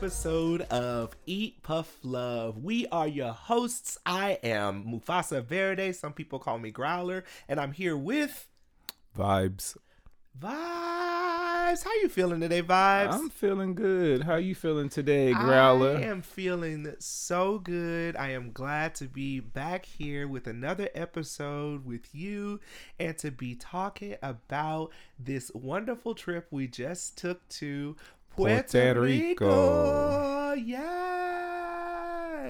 episode of Eat Puff Love. We are your hosts. I am Mufasa Verde. Some people call me Growler, and I'm here with Vibes. Vibes. How you feeling today, Vibes? I'm feeling good. How you feeling today, Growler? I am feeling so good. I am glad to be back here with another episode with you and to be talking about this wonderful trip we just took to Puerto, Puerto Rico. Rico.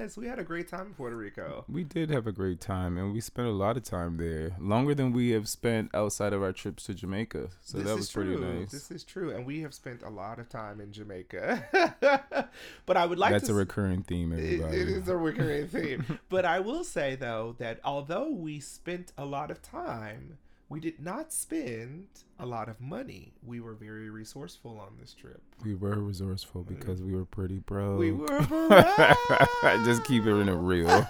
Yes, we had a great time in Puerto Rico. We did have a great time, and we spent a lot of time there, longer than we have spent outside of our trips to Jamaica. So this that was pretty true. nice. This is true, and we have spent a lot of time in Jamaica. but I would like That's to a recurring theme, It- everybody. it is a recurring theme. but I will say though that although we spent a lot of time, we did not spend a lot of money. We were very resourceful on this trip. We were resourceful because we were pretty broke. We were broke. Just keep it in it real.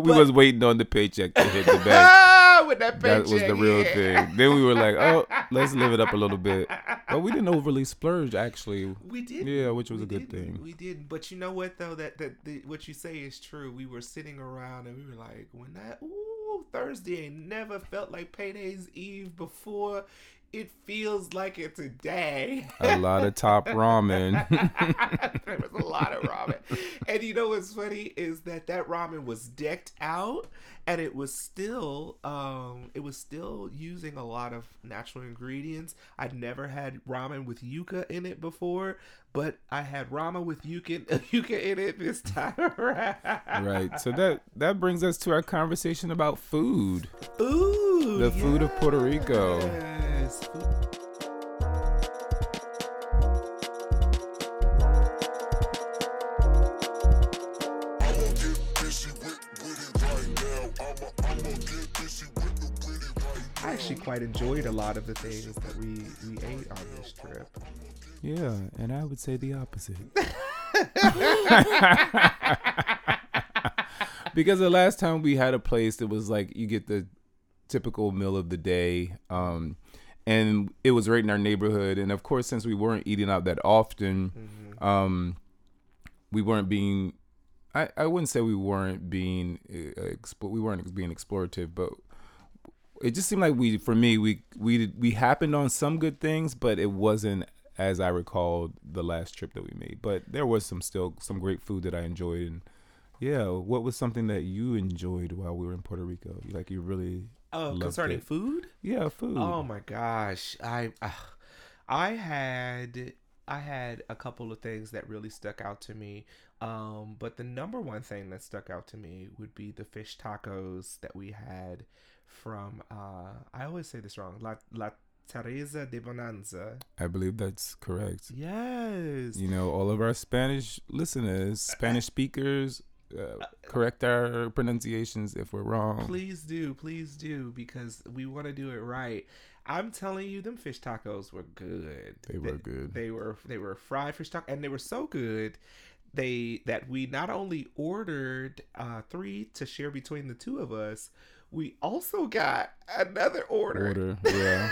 we was waiting on the paycheck to hit the bank. With that That was the real yeah. thing. Then we were like, oh, let's live it up a little bit. But we didn't overly splurge, actually. We did. Yeah, which was we a good thing. We did, but you know what though that that the, what you say is true. We were sitting around and we were like, when that ooh Thursday ain't never felt like payday's eve before. It feels like it today. A lot of top ramen. there was a lot of ramen, and you know what's funny is that that ramen was decked out, and it was still, um, it was still using a lot of natural ingredients. I'd never had ramen with yuca in it before, but I had Rama with yuca, yuca in it this time around. right. So that that brings us to our conversation about food. Food, The food of Puerto Rico. Yes. I actually quite enjoyed a lot of the things that we we ate on this trip. Yeah, and I would say the opposite. because the last time we had a place that was like you get the typical meal of the day um and it was right in our neighborhood and of course since we weren't eating out that often um we weren't being I, I wouldn't say we weren't being uh, we weren't being explorative but it just seemed like we for me we we we happened on some good things but it wasn't as i recalled the last trip that we made but there was some still some great food that i enjoyed and yeah what was something that you enjoyed while we were in puerto rico like you really Oh, concerning it? food? yeah food Oh my gosh, I uh, I had I had a couple of things that really stuck out to me. Um, but the number one thing that stuck out to me would be the fish tacos that we had from uh I always say this wrong. La La Terraza de Bonanza. i believe that's correct Yes. you know all of our spanish listeners spanish speakers uh, correct our pronunciations if we're wrong Please do, please do, because we want to do it right. I'm telling you, them fish tacos were good. They were good. They were they were fried fish tacos, and they were so good. They that we not only ordered uh, three to share between the two of us, we also got another order. order yeah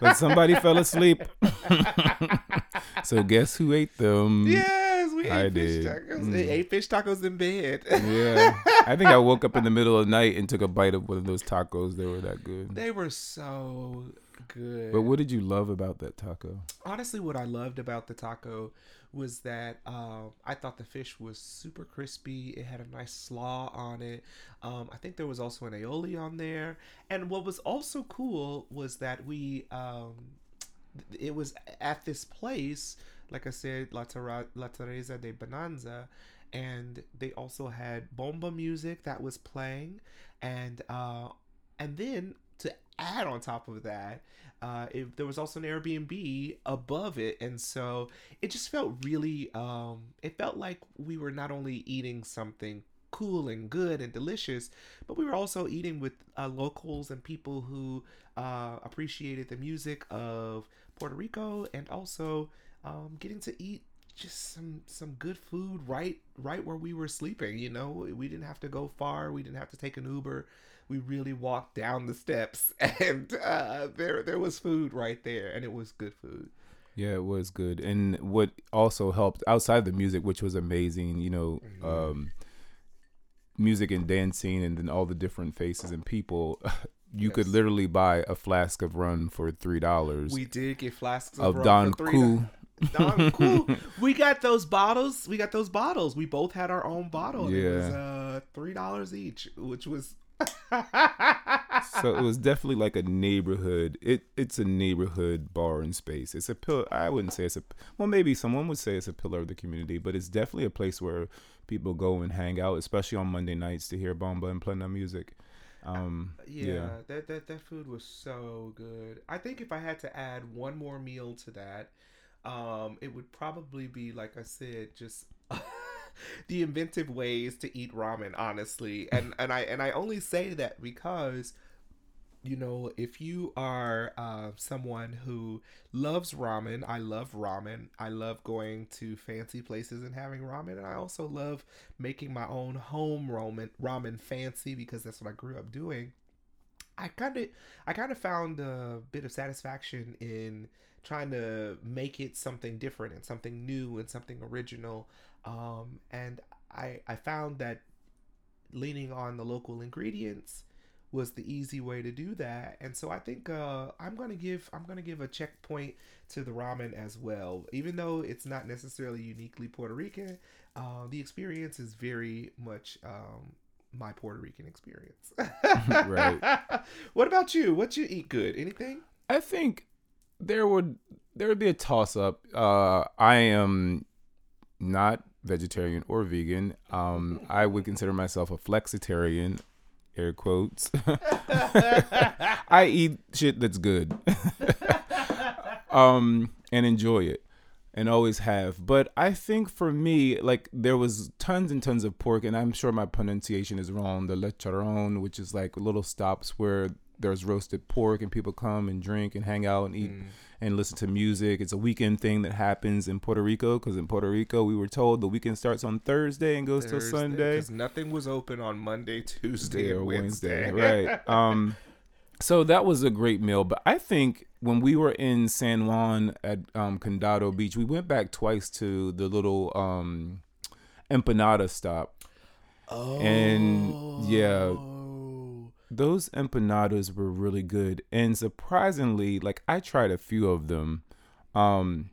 but somebody fell asleep so guess who ate them Yes, we ate I fish did. tacos. Mm. They ate fish tacos in bed. yeah i think i woke up in the middle of the night and took a bite of one of those tacos they were that good they were so good. but what did you love about that taco honestly what i loved about the taco was that um, i thought the fish was super crispy. It had a nice slaw on it. Um, i think there was also an aioli on there. And what was also cool was that we um, it was at this place like i said la, la terraza de bonanza and they also had bomba music that was playing. And uh, and then to add on top of that uh, it, there was also an Airbnb above it, and so it just felt really. Um, it felt like we were not only eating something cool and good and delicious, but we were also eating with uh, locals and people who uh, appreciated the music of Puerto Rico, and also um, getting to eat just some some good food right right where we were sleeping you know we didn't have to go far we didn't have to take an uber we really walked down the steps and uh, there there was food right there and it was good food yeah it was good and what also helped outside the music which was amazing you know mm-hmm. um, music and dancing and then all the different faces and people you yes. could literally buy a flask of rum for three dollars we did get flasks of, of Don Q Don cool. we got those bottles. We got those bottles. We both had our own bottle. Yeah. It was uh, three dollars each, which was. So it was definitely like a neighborhood. It it's a neighborhood bar and space. It's a pillar. I wouldn't say it's a. Well, maybe someone would say it's a pillar of the community, but it's definitely a place where people go and hang out, especially on Monday nights to hear bomba and plena music. Um, yeah, yeah, that, that that food was so good. I think if I had to add one more meal to that, um, it would probably be like I said, just the inventive ways to eat ramen. Honestly, and and I and I only say that because you know, if you are uh, someone who loves ramen, I love ramen. I love going to fancy places and having ramen, and I also love making my own home ramen ramen fancy because that's what I grew up doing. I kind of I kind of found a bit of satisfaction in trying to make it something different and something new and something original. Um, and I I found that leaning on the local ingredients was the easy way to do that. And so I think uh, I'm gonna give I'm gonna give a checkpoint to the ramen as well. Even though it's not necessarily uniquely Puerto Rican, uh, the experience is very much um, my Puerto Rican experience. right. What about you? What you eat good? Anything? I think there would there would be a toss up. Uh, I am not vegetarian or vegan. Um, I would consider myself a flexitarian, air quotes. I eat shit that's good, um, and enjoy it, and always have. But I think for me, like there was tons and tons of pork, and I'm sure my pronunciation is wrong. The lechon, which is like little stops where there's roasted pork and people come and drink and hang out and eat mm. and listen to music. It's a weekend thing that happens in Puerto Rico because in Puerto Rico we were told the weekend starts on Thursday and goes till Sunday. Because nothing was open on Monday, Tuesday, or Wednesday. Wednesday. right. Um, so that was a great meal. But I think when we were in San Juan at um, Condado Beach, we went back twice to the little um, empanada stop. Oh. And yeah, those empanadas were really good and surprisingly like i tried a few of them um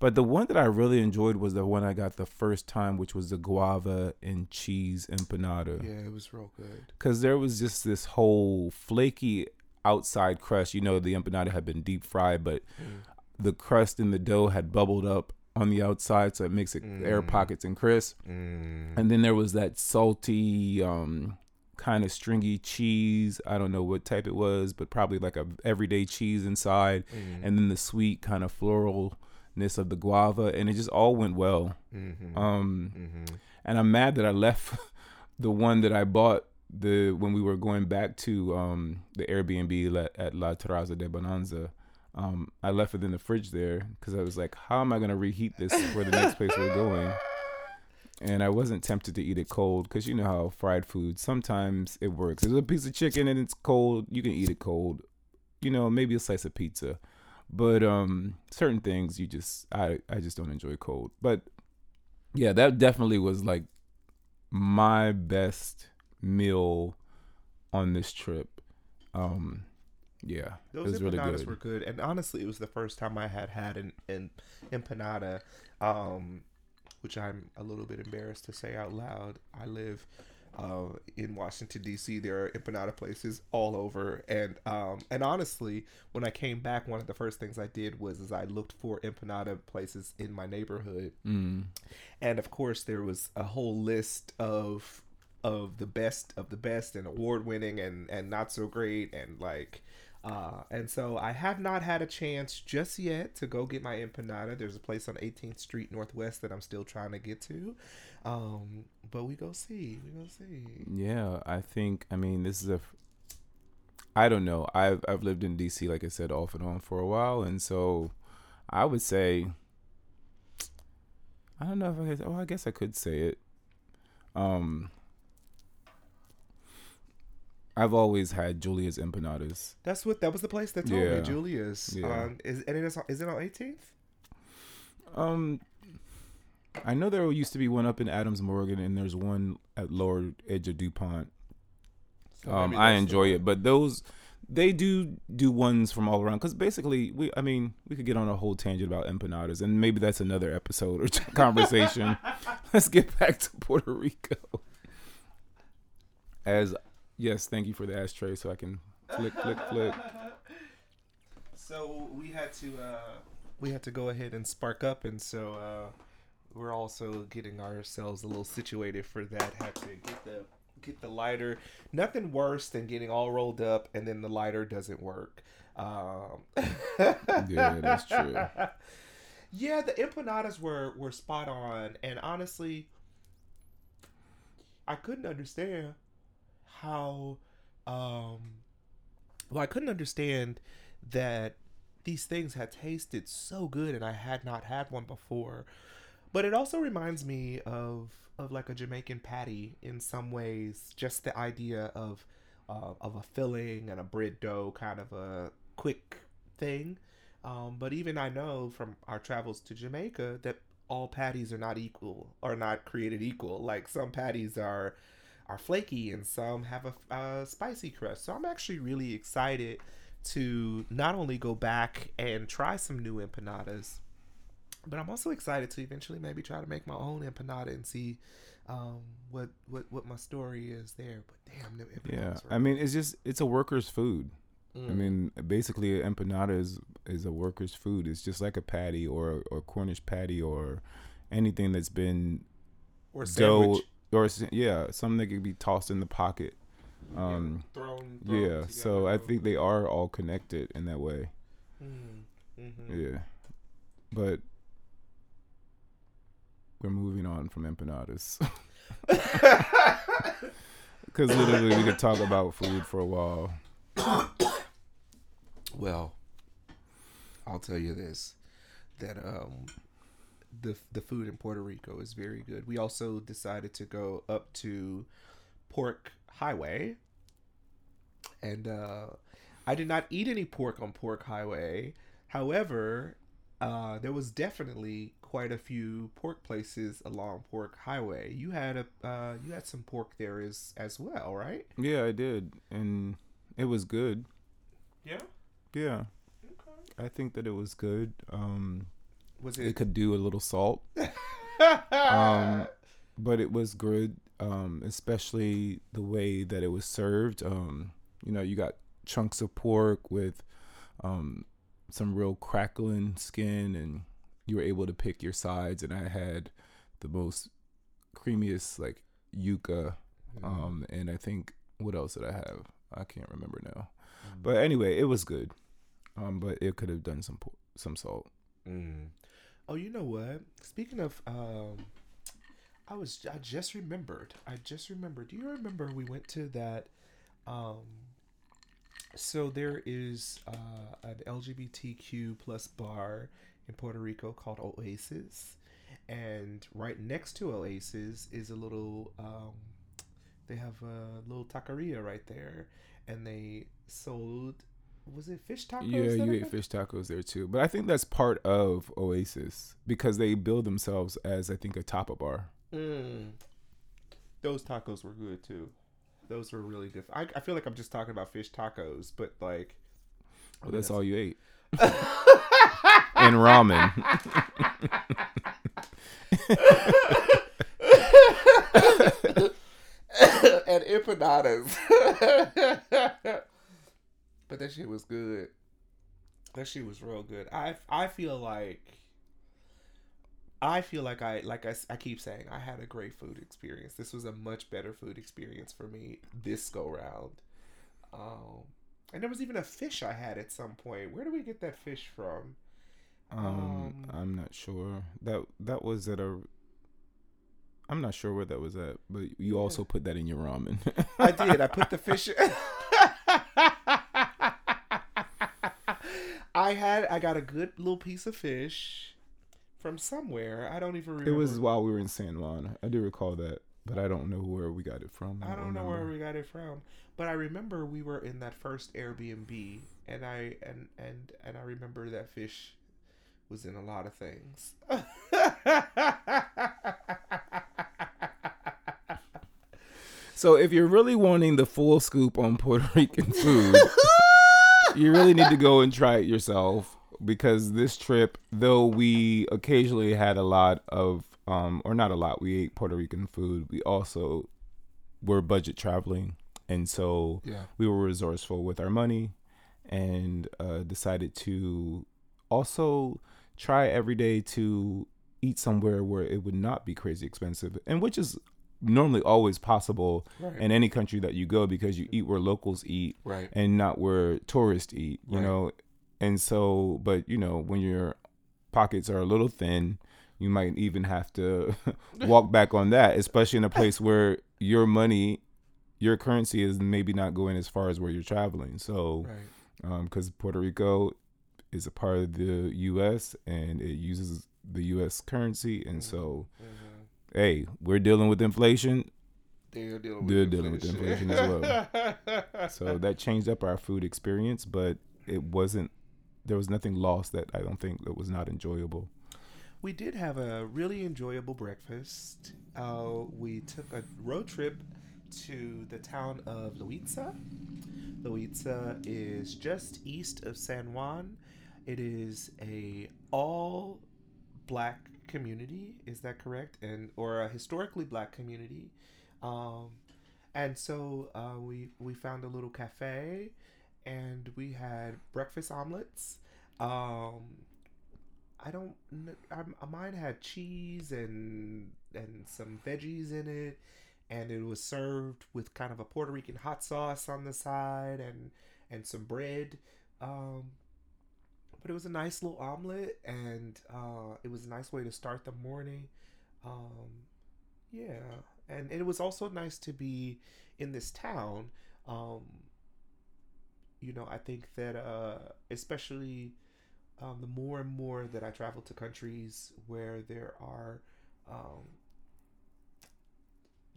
but the one that i really enjoyed was the one i got the first time which was the guava and cheese empanada yeah it was real good because there was just this whole flaky outside crust you know the empanada had been deep fried but mm. the crust in the dough had bubbled up on the outside so it makes it mm. air pockets and crisp mm. and then there was that salty um kind of stringy cheese. I don't know what type it was, but probably like a everyday cheese inside, mm-hmm. and then the sweet kind of floralness of the guava, and it just all went well. Mm-hmm. Um, mm-hmm. and I'm mad that I left the one that I bought the when we were going back to um, the Airbnb at La Terraza de Bonanza. Um, I left it in the fridge there because I was like, how am I gonna reheat this for the next place we're going? and I wasn't tempted to eat it cold because you know how fried food sometimes it works. There's a piece of chicken and it's cold, you can eat it cold. You know, maybe a slice of pizza, but um, certain things you just I I just don't enjoy cold. But yeah, that definitely was like my best meal on this trip. Um, yeah, those it really good. were good, and honestly, it was the first time I had had an, an empanada. Um, which I'm a little bit embarrassed to say out loud. I live uh, in Washington D.C. There are empanada places all over, and um, and honestly, when I came back, one of the first things I did was is I looked for empanada places in my neighborhood, mm. and of course there was a whole list of of the best of the best and award winning and and not so great and like uh, and so I have not had a chance just yet to go get my empanada. There's a place on 18th Street Northwest that I'm still trying to get to. Um, but we go see. We go see. Yeah, I think. I mean, this is a. I don't know. I've I've lived in DC, like I said, off and on for a while, and so I would say I don't know if I could. Oh, I guess I could say it. Um, I've always had Julia's empanadas. That's what that was the place that told Yeah. me Julia's. Yeah. Um, is and it is is it on 18th? Um, I know there used to be one up in Adams Morgan, and there's one at lower edge of Dupont. So Um, I enjoy it, but those they do do ones from all around because basically we I mean we could get on a whole tangent about empanadas and maybe that's another episode or conversation. Let's get back to Puerto Rico. As yes, thank you for the ashtray so I can flick flick flick. So we had to uh, we had to go ahead and spark up, and so uh, we're also getting ourselves a little situated for that. Had to get the get the lighter. Nothing worse than getting all rolled up and then the lighter doesn't work. Um, Yeah, that's true. Yeah, the empanadas were were spot on, and honestly, I couldn't understand how. Um, well, I couldn't understand that these things had tasted so good, and I had not had one before. But it also reminds me of of like a Jamaican patty in some ways. Just the idea of uh, of a filling and a bread dough, kind of a quick thing. Um, but even I know from our travels to Jamaica that all patties are not equal, are not created equal. Like some patties are are flaky and some have a, a spicy crust. So I'm actually really excited to not only go back and try some new empanadas, but I'm also excited to eventually maybe try to make my own empanada and see um, what what what my story is there. But damn, them Yeah, I mean it's just it's a worker's food. I Mm. mean, basically, an empanada is is a worker's food. It's just like a patty or or Cornish patty or anything that's been or dough sandwich. Or yeah, something that could be tossed in the pocket. Yeah, Um, thrown, thrown yeah, so I think they are all connected in that way. Mm, mhm. Yeah, but we're moving on from empanadas because literally we could talk about food for a while. well, I'll tell you this: that um, the the food in Puerto Rico is very good. We also decided to go up to Pork Highway, and uh, I did not eat any pork on Pork Highway. However, uh, there was definitely quite a few pork places along Pork Highway. You had a uh, you had some pork there as as well, right? Yeah, I did, and it was good. Yeah. Yeah, I think that it was good. Um, Was it it? could do a little salt, um, but it was good. Um, especially the way that it was served. Um, you know, you got chunks of pork with um, some real crackling skin, and you were able to pick your sides. And I had the most creamiest like yuca, um, and I think what else did I have? I can't remember now. But anyway, it was good. Um, but it could have done some some salt. Mm. Oh, you know what? Speaking of, um, I was I just remembered. I just remembered. Do you remember we went to that? Um, so there is uh, an LGBTQ plus bar in Puerto Rico called Oasis, and right next to Oasis is a little. Um, they have a little taqueria right there, and they sold. Was it fish tacos? Yeah, you ate fish tacos there too. But I think that's part of Oasis because they build themselves as I think a tapa bar. Mm. Those tacos were good too. Those were really good. I, I feel like I'm just talking about fish tacos, but like, Well, that's all you ate. and ramen. and empanadas. but that shit was good. That shit was real good. I I feel like I feel like I like I, I keep saying I had a great food experience. This was a much better food experience for me this go round. Um, and there was even a fish I had at some point. Where do we get that fish from? Um, Um, I'm not sure. That that was at a I'm not sure where that was at, but you Yeah. also put that in your ramen. I did. I put the fish. I had. I got a good little piece of fish from somewhere. I don't even remember. It was while we were in San Juan. I do recall that, but I don't know where we got it from. I don't know where we got it from, but I remember we were in that first Airbnb, and I and and and I remember that fish was in a lot of things. So if you're really wanting the full scoop on Puerto Rican food, you really need to go and try it yourself because this trip, though we occasionally had a lot of um or not a lot, we ate Puerto Rican food, we also were budget traveling and so yeah. we were resourceful with our money and uh, decided to also try every day to eat somewhere where it would not be crazy expensive and which is normally always possible Right. in any country that you go because you eat where locals eat right. and not where tourists eat you Right. know and so but you know when your pockets are a little thin you might even have to walk back on that especially in a place where your money your currency is maybe not going as far as where you're traveling so because Puerto Rico is a part of the U.S. and it uses the U.S. currency, and so Mhm. Hey, we're dealing with inflation, They're dealing with They're dealing with inflation. as well. so that changed up our food experience, but it wasn't. There was nothing lost that I don't think that was not enjoyable. we did have a really enjoyable breakfast. Uh, we took a road trip to the town of Loíza. Loíza is just east of San Juan. It is a all black community. Is that correct? And or a historically black community. Um, and so uh, we we found a little cafe, and we had breakfast omelets. Um, I don't. I'm, uh, mine had cheese and and some veggies in it, and it was served with kind of a Puerto Rican hot sauce on the side and and some bread. Um, but it was a nice little omelet, and uh, it was a nice way to start the morning. Um, yeah, and it was also nice to be in this town. Um, you know, I think that uh, especially um, the more and more that I travel to countries where there are um,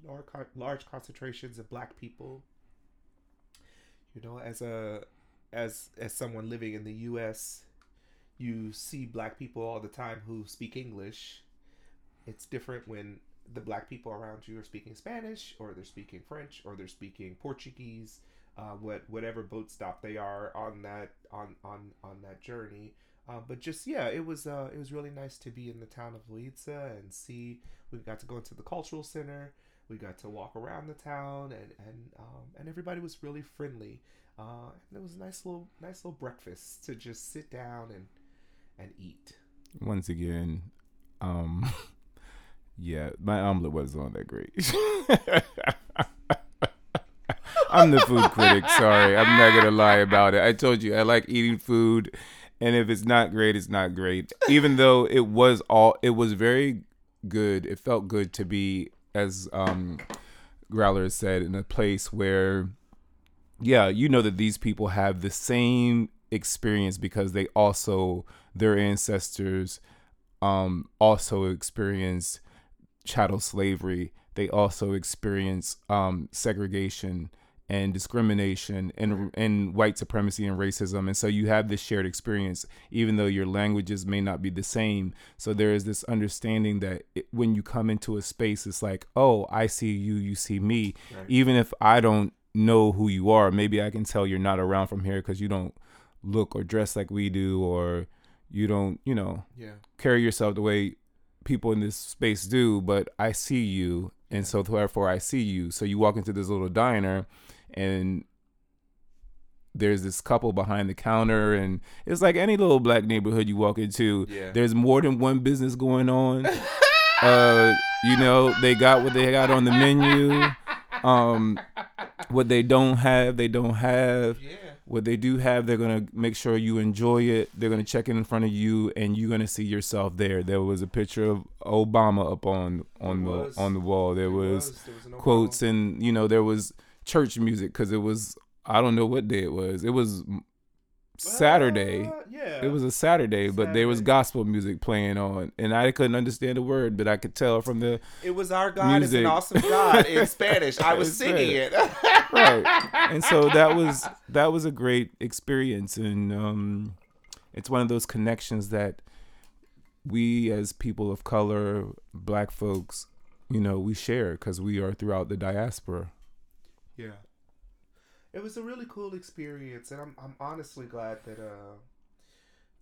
large, large concentrations of black people, you know, as a as as someone living in the U.S., you see black people all the time who speak English. It's different when the black people around you are speaking Spanish, or they're speaking French, or they're speaking Portuguese. Uh, what whatever boat stop they are on that on on on that journey. Uh, but just yeah, it was uh, it was really nice to be in the town of Loíza and see. We got to go into the cultural center. We got to walk around the town, and and um, and everybody was really friendly. Uh, and it was a nice little nice little breakfast to just sit down and and eat. Once again, um, yeah, my omelet wasn't that great. I'm the food critic. Sorry, I'm not gonna lie about it. I told you I like eating food, and if it's not great, it's not great. Even though it was all, it was very good. It felt good to be, as um, Growler said, in a place where, yeah, you know that these people have the same experience because they also their ancestors um also experienced chattel slavery. They also experience um segregation and discrimination and and white supremacy and racism. And so you have this shared experience even though your languages may not be the same. So there is this understanding that it, when you come into a space it's like oh i see you you see me. Right. even if i don't know who you are maybe i can tell you're not around from here because you don't look or dress like we do or you don't you know Yeah. carry yourself the way people in this space do but i see you and so therefore i see you so you walk into this little diner and there's this couple behind the counter and it's like any little black neighborhood you walk into Yeah. there's more than one business going on uh you know they got what they got on the menu um what they don't have they don't have Yeah. What they do have they're gonna make sure you enjoy it they're gonna check it in front of you and you're gonna see yourself there there was a picture of obama up on on There the was. on the wall there There was, there was an quotes and you know there was church music because it was i don't know what day it was it was Saturday. Uh, yeah. It was a Saturday, but there was gospel music playing on, and I couldn't understand a word, but I could tell from the It was our God is an awesome God in Spanish. I was singing it. right, and so that was that was a great experience, and um, it's one of those connections that we as people of color, Black folks, you know, we share because we are throughout the diaspora. Yeah. It was a really cool experience, and I'm I'm honestly glad that uh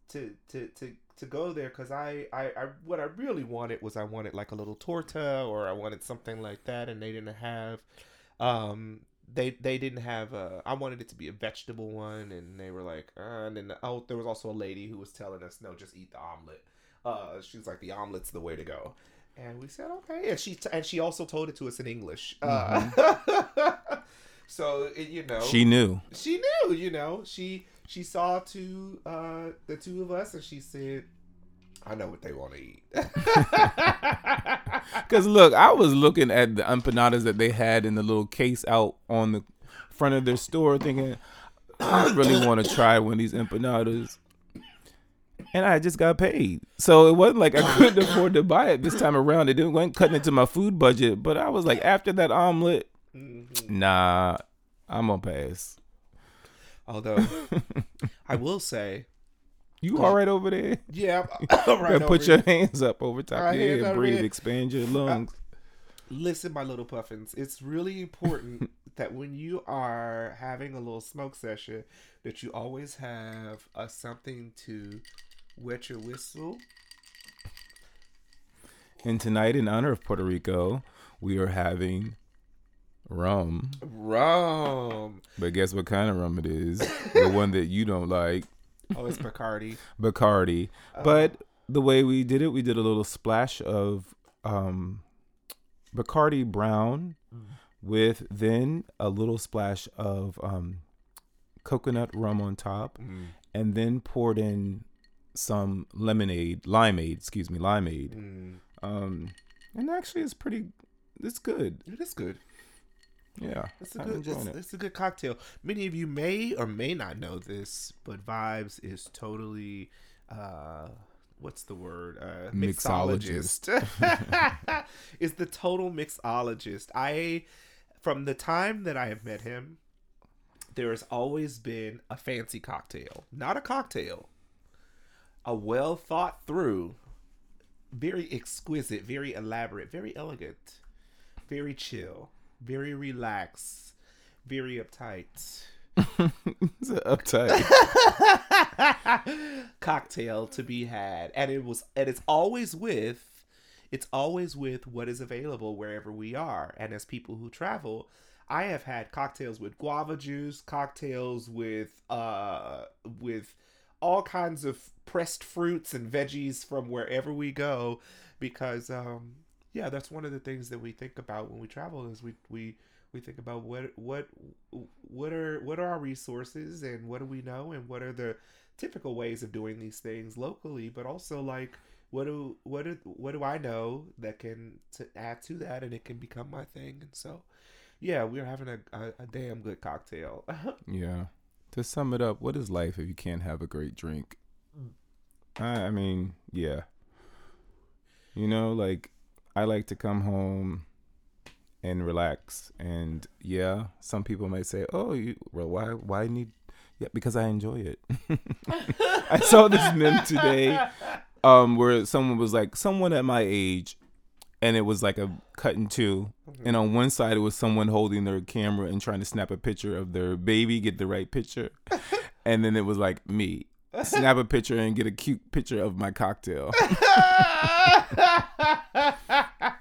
to to to to go there because I, I I what I really wanted was I wanted like a little torta or I wanted something like that, and they didn't have um they they didn't have a, I wanted it to be a vegetable one, and they were like uh, and then oh there was also a lady who was telling us no just eat the omelet. Uh, she was like the omelet's the way to go. And we said okay, and she t- and she also told it to us in English. Uh, so it, you know, She knew. she knew, you know, she she saw two uh the two of us and she said, I know what they want to eat. Because look, I was looking at the empanadas that they had in the little case out on the front of their store, thinking, I really want to try one of these empanadas. And I just got paid, so it wasn't like I couldn't afford to buy it this time around. It didn't went cutting into my food budget, but I was like, after that omelet, mm-hmm. nah, I'm gonna pass. Although I will say, You all right over there? yeah, I'm right put your here. hands up over top Right, of your head, breathe, expand your lungs. Listen, my little puffins, it's really important that when you are having a little smoke session, that you always have a something to wet your whistle. And tonight, in honor of Puerto Rico, we are having rum. Rum. But guess what kind of rum it is? the one that you don't like, Oh, it's Bacardi. Bacardi. Uh, But the way we did it, we did a little splash of um, Bacardi Brown with then a little splash of um, coconut rum on top, Mm, and then poured in some lemonade, limeade, excuse me, limeade. mm. Um, and actually, it's pretty. It's good. It is good. Yeah, It's a I'm good. It's, it. it's a good cocktail. Many of you may or may not know this, but Vibes is totally. Uh, what's the word? Uh, mixologist. is the total mixologist. I, from the time that I have met him, there has always been a fancy cocktail, not a cocktail, a well thought through, very exquisite, very elaborate, very elegant, very chill, very relaxed, very uptight. Uptight. cocktail to be had. And it was and it's always with it's always with what is available wherever we are. And as people who travel i have had cocktails with guava juice cocktails with uh with all kinds of pressed fruits and veggies from wherever we go because um yeah that's one of the things that we think about when we travel is we we we think about what what what are what are our resources and what do we know and what are the typical ways of doing these things locally but also like what do what do what do I know that can to add to that and it can become my thing and so yeah we're having a, a, a damn good cocktail yeah. To sum it up, what is life if you can't have a great drink? Mm. I, I mean, yeah. You know, like I like to come home and relax, and yeah, some people might say, "Oh, you well, why why need?" Yeah, because I enjoy it. I saw this meme today, um, where someone was like, someone at my age, and it was like a cut in two, and on one side it was someone holding their camera and trying to snap a picture of their baby, get the right picture, and then it was like me, snap a picture and get a cute picture of my cocktail,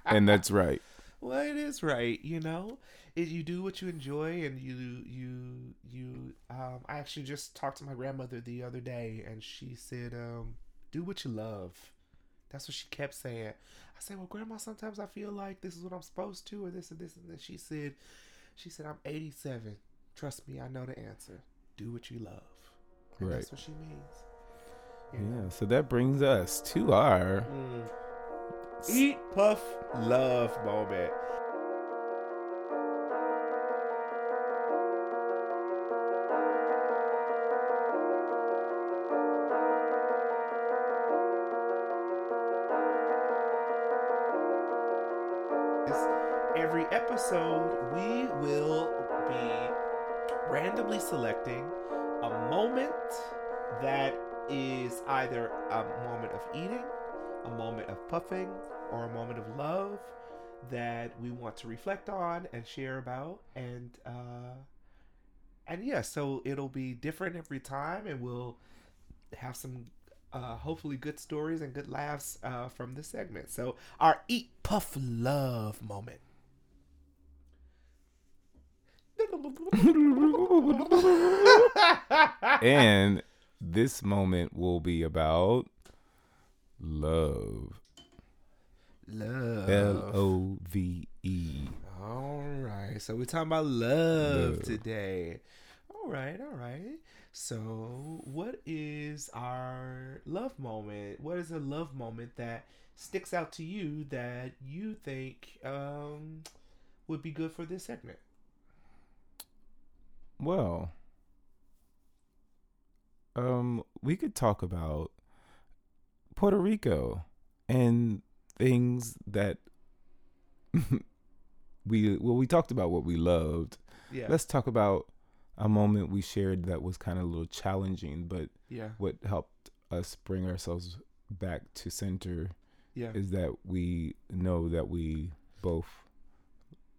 and that's right. well it is right you know? It, you do what you enjoy and you you you um i actually just talked to my grandmother the other day and she said um do what you love. That's what she kept saying. I said well grandma sometimes i feel like this is what i'm supposed to or this and this and this. She said she said i'm 87 trust me i know the answer. Do what you love Right. That's what she means. Yeah. So that brings us to our mm. eat puff love moment. episode, we will be randomly selecting a moment that is either a moment of eating, a moment of puffing, or a moment of love that we want to reflect on and share about. And uh and yeah so it'll be different every time and we'll have some uh hopefully good stories and good laughs uh from this segment. So our eat puff love moment and this moment will be about love. love L O V E. All right. So we're talking about love, Love. today. All right. All right. So, what is our love moment? What is a love moment that sticks out to you that you think um, would be good for this segment? Well, um, we could talk about Puerto Rico and things that we well we talked about what we loved. Yeah. Let's talk about a moment we shared that was kind of a little challenging, but yeah. what helped us bring ourselves back to center Yeah. is that we know that we both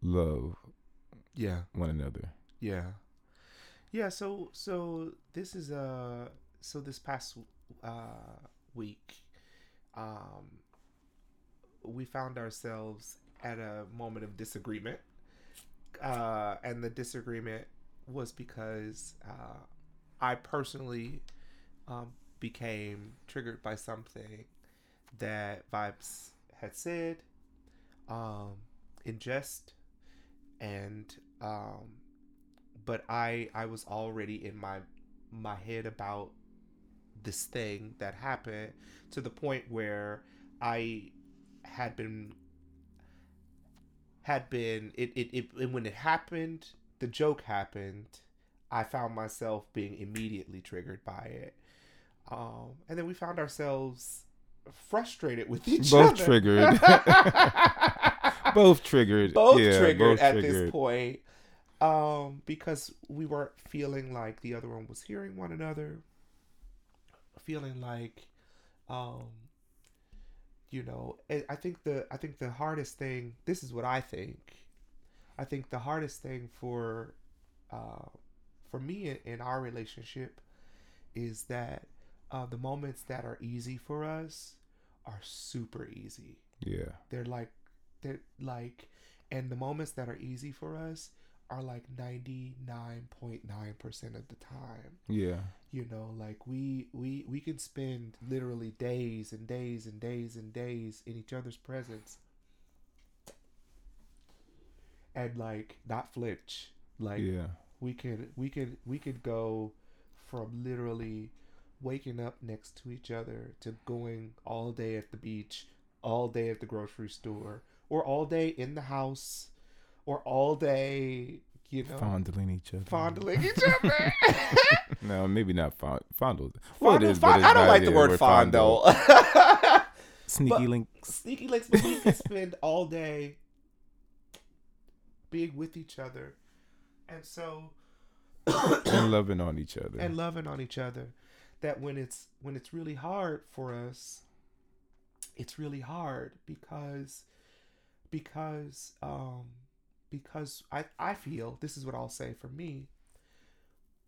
love Yeah. one another. Yeah. Yeah, so so this is uh so this past uh week um we found ourselves at a moment of disagreement. Uh and the disagreement was because uh I personally um became triggered by something that Vibes had said um in jest and um but I I was already in my my head about this thing that happened to the point where I had been had been it it, it and when it happened the joke happened I found myself being immediately triggered by it um and then we found ourselves frustrated with each Both other both triggered. both triggered. both yeah, triggered both at this point um because we weren't feeling like the other one was hearing one another feeling like um you know I- i think the i think the hardest thing this is what i think i think the hardest thing for uh for me in, in our relationship is that uh the moments that are easy for us are super easy Yeah. they're like they're like and the moments that are easy for us are like 99.9% of the time Yeah. you know like we we we can spend literally days and days and days and days in each other's presence and like not flinch like yeah. we could we could we could go from literally waking up next to each other to going all day at the beach all day at the grocery store or all day in the house or all day you know Fondling each other. fondling each other No, maybe not fond. Fondle. Well, Fondle- is, but fond- i don't like the word fondle Sneaky But- links. sneaky links but we can spend all day being with each other and so and loving on each other. and loving on each other that when it's when it's really hard for us it's really hard because because um because i i feel this is what i'll say for me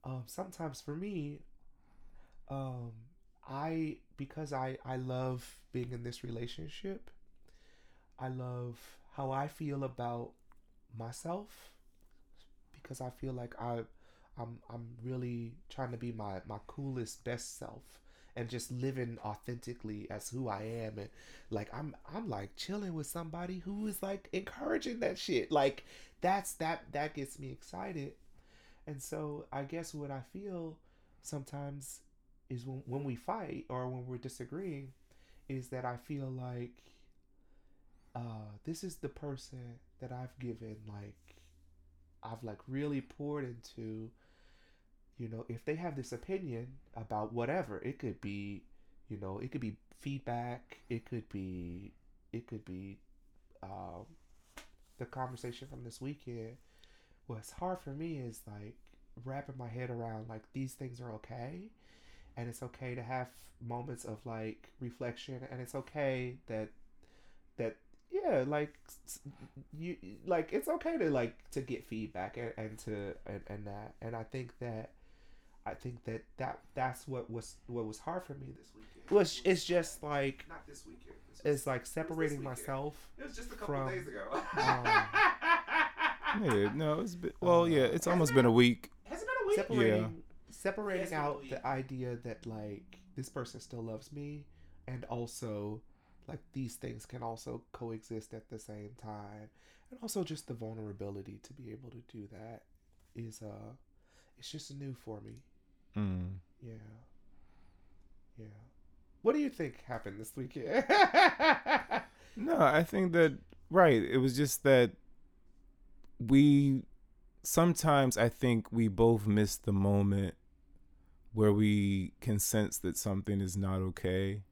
um sometimes for me um i because i i love being in this relationship i love how i feel about myself because i feel like i I'm I'm really trying to be my my coolest best self and just living authentically as who I am. And like I'm I'm like chilling with somebody who is like encouraging that shit. Like that's that that gets me excited. And so I guess what I feel sometimes is when when we fight or when we're disagreeing is that I feel like uh this is the person that I've given like I've like really poured into you know if they have this opinion about whatever it could be you know it could be feedback it could be it could be um the conversation from this weekend, what's hard for me is like wrapping my head around like these things are okay, and it's okay to have moments of like reflection, and it's okay that that yeah like you like it's okay to like to get feedback and, and to and, and that. And i think that i think that that that's what was what was hard for me this weekend well it's, it's just like Not this weekend. This was- it's like separating weekend. myself It was just a couple from, days ago. um, Yeah, no, it's been, well, yeah, it's almost been a week. Has it been a week? separating separating out the idea that like this person still loves me and also like these things can also coexist at the same time and also just the vulnerability to be able to do that is uh it's just new for me Mm. yeah yeah what do you think happened this weekend No, I think that right. It was just that we sometimes I think we both miss the moment where we can sense that something is not okay,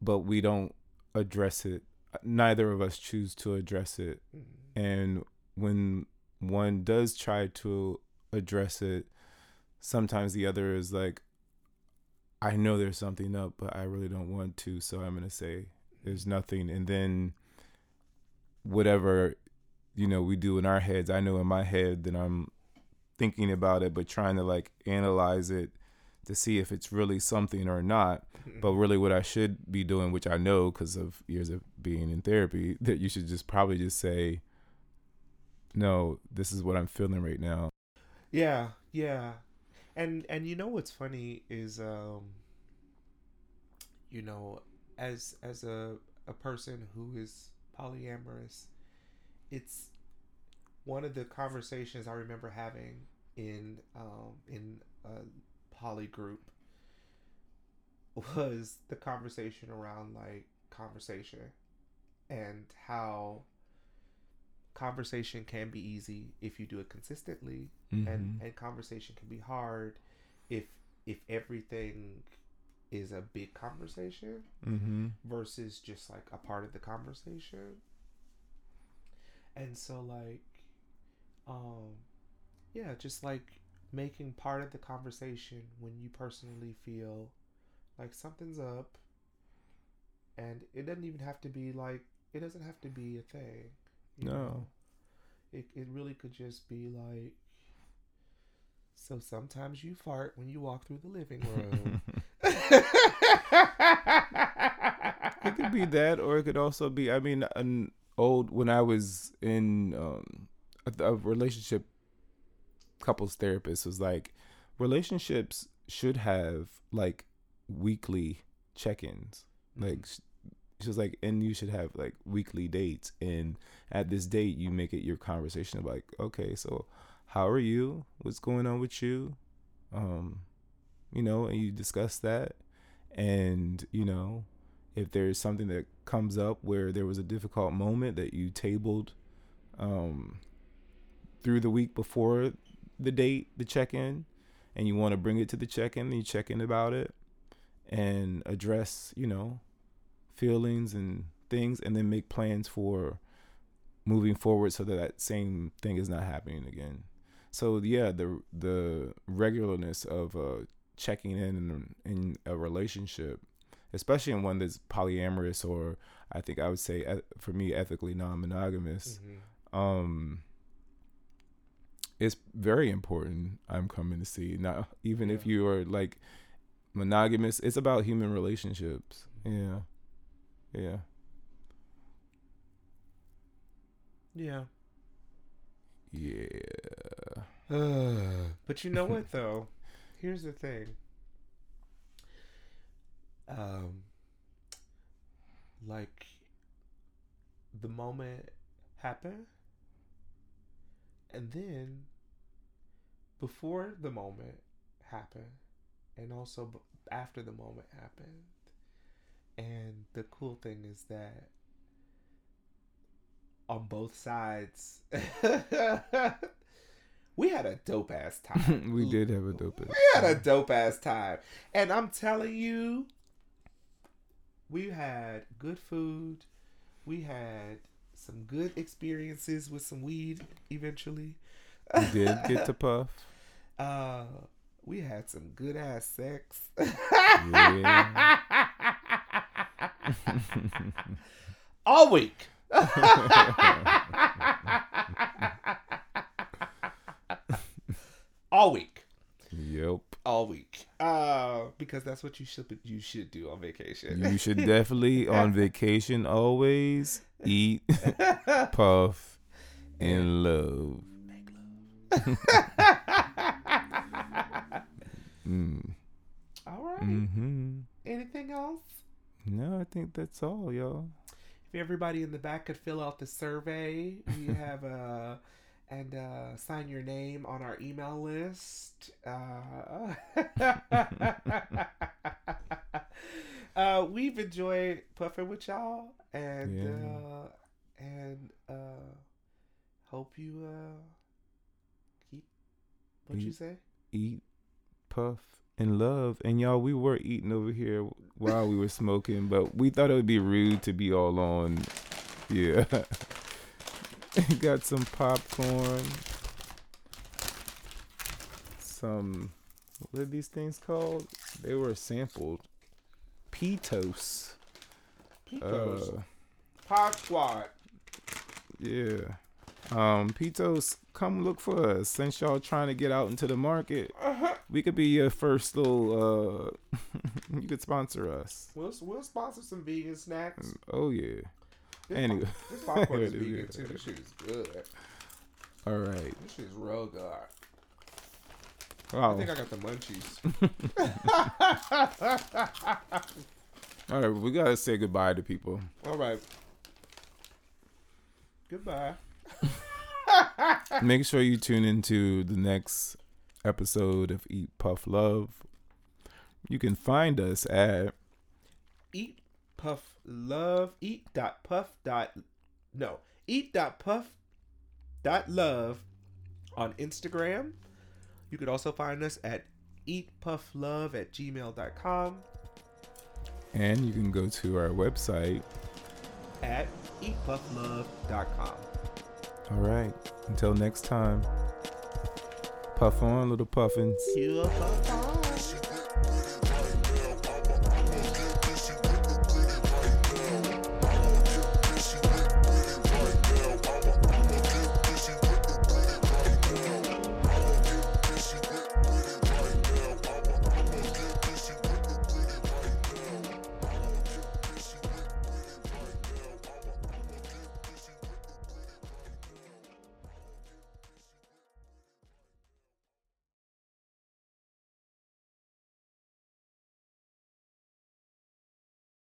but we don't address it. Neither of us choose to address it. Mhm. And when one does try to address it, sometimes the other is like, I know there's something up, but I really don't want to. So I'm going to say there's nothing. And then whatever, you know, we do in our heads, I know in my head that I'm thinking about it, but trying to like analyze it to see if it's really something or not. Mm-hmm. But really, what I should be doing, which I know because of years of being in therapy, that you should just probably just say, no, this is what I'm feeling right now. Yeah, yeah. And and you know what's funny is um you know, as as a a person who is polyamorous, it's one of the conversations I remember having in um in a poly group was the conversation around like conversation and how conversation can be easy if you do it consistently and Mhm. and conversation can be hard if if everything is a big conversation Mm-hmm. versus just like a part of the conversation and so like um yeah just like making part of the conversation when you personally feel like something's up and it doesn't even have to be like it doesn't have to be a thing No. know? it, it really could just be like so sometimes you fart when you walk through the living room it could be that, or it could also be. I mean, an old when I was in um, a, a relationship, couples therapist was like, relationships should have like weekly check-ins. Like sh- she was like, and you should have like weekly dates, and at this date you make it your conversation of like, okay, so how are you? What's going on with you? Um, you know, and you discuss that, and you know, if there's something that comes up where there was a difficult moment that you tabled um, through the week before the date, the check in, and you want to bring it to the check in, then you check in about it and address, you know, feelings and things, and then make plans for moving forward so that that same thing is not happening again. So yeah, the the regularness of uh, checking in in, in a relationship especially in one that's polyamorous or I think I would say for me ethically non-monogamous Mhm. um it's very important I'm coming to see. Now even if you are like monogamous it's about human relationships. Yeah yeah yeah yeah but you know what though? Here's the thing. Um like the moment happened and then before the moment happened and also b- after the moment happened and the cool thing is that on both sides we had a dope ass time we did have a dope ass. we had a dope ass time. And I'm telling you, we had good food. We had some good experiences with some weed eventually. We did get to puff. Uh, we had some good ass sex. Yeah. All week. All week. yep. All week. Uh, because that's what you should you should do on vacation. You should definitely on vacation always eat, puff, and love. Mm. All right. hmm Anything else? No, I think that's all, y'all. If everybody in the back could fill out the survey, we have uh and uh, sign your name on our email list. Uh, uh, we've enjoyed puffing with y'all, and Yeah. uh, and uh, hope you uh, keep what you say. Eat, puff, and love. And y'all, we were eating over here while we were smoking, but we thought it would be rude to be all on. Yeah. Got some popcorn. Some. What are these things called? They were sampled. Pitos. Picos, Uh, Pod Squad. yeah. Um, Pitos, come look for us. Since y'all trying to get out into the market, Uh-huh. we could be your first little. uh You could sponsor us. We'll we'll sponsor some vegan snacks. Oh yeah. This Anyway. pop- this popcorn is vegan too. This shit is good. All right. This shit is real good. I think I got the munchies. All right. We gotta say goodbye to people. All right. Goodbye. Make sure you tune into the next episode of Eat Puff Love. You can find us at Eat puff love. Eat dot puff dot no. Eat dot puff dot love on Instagram. You could also find us at eatpufflove at gmail.com and you can go to our website. at eatpufflove.com. All right. Until next time. Puff on, little puffins.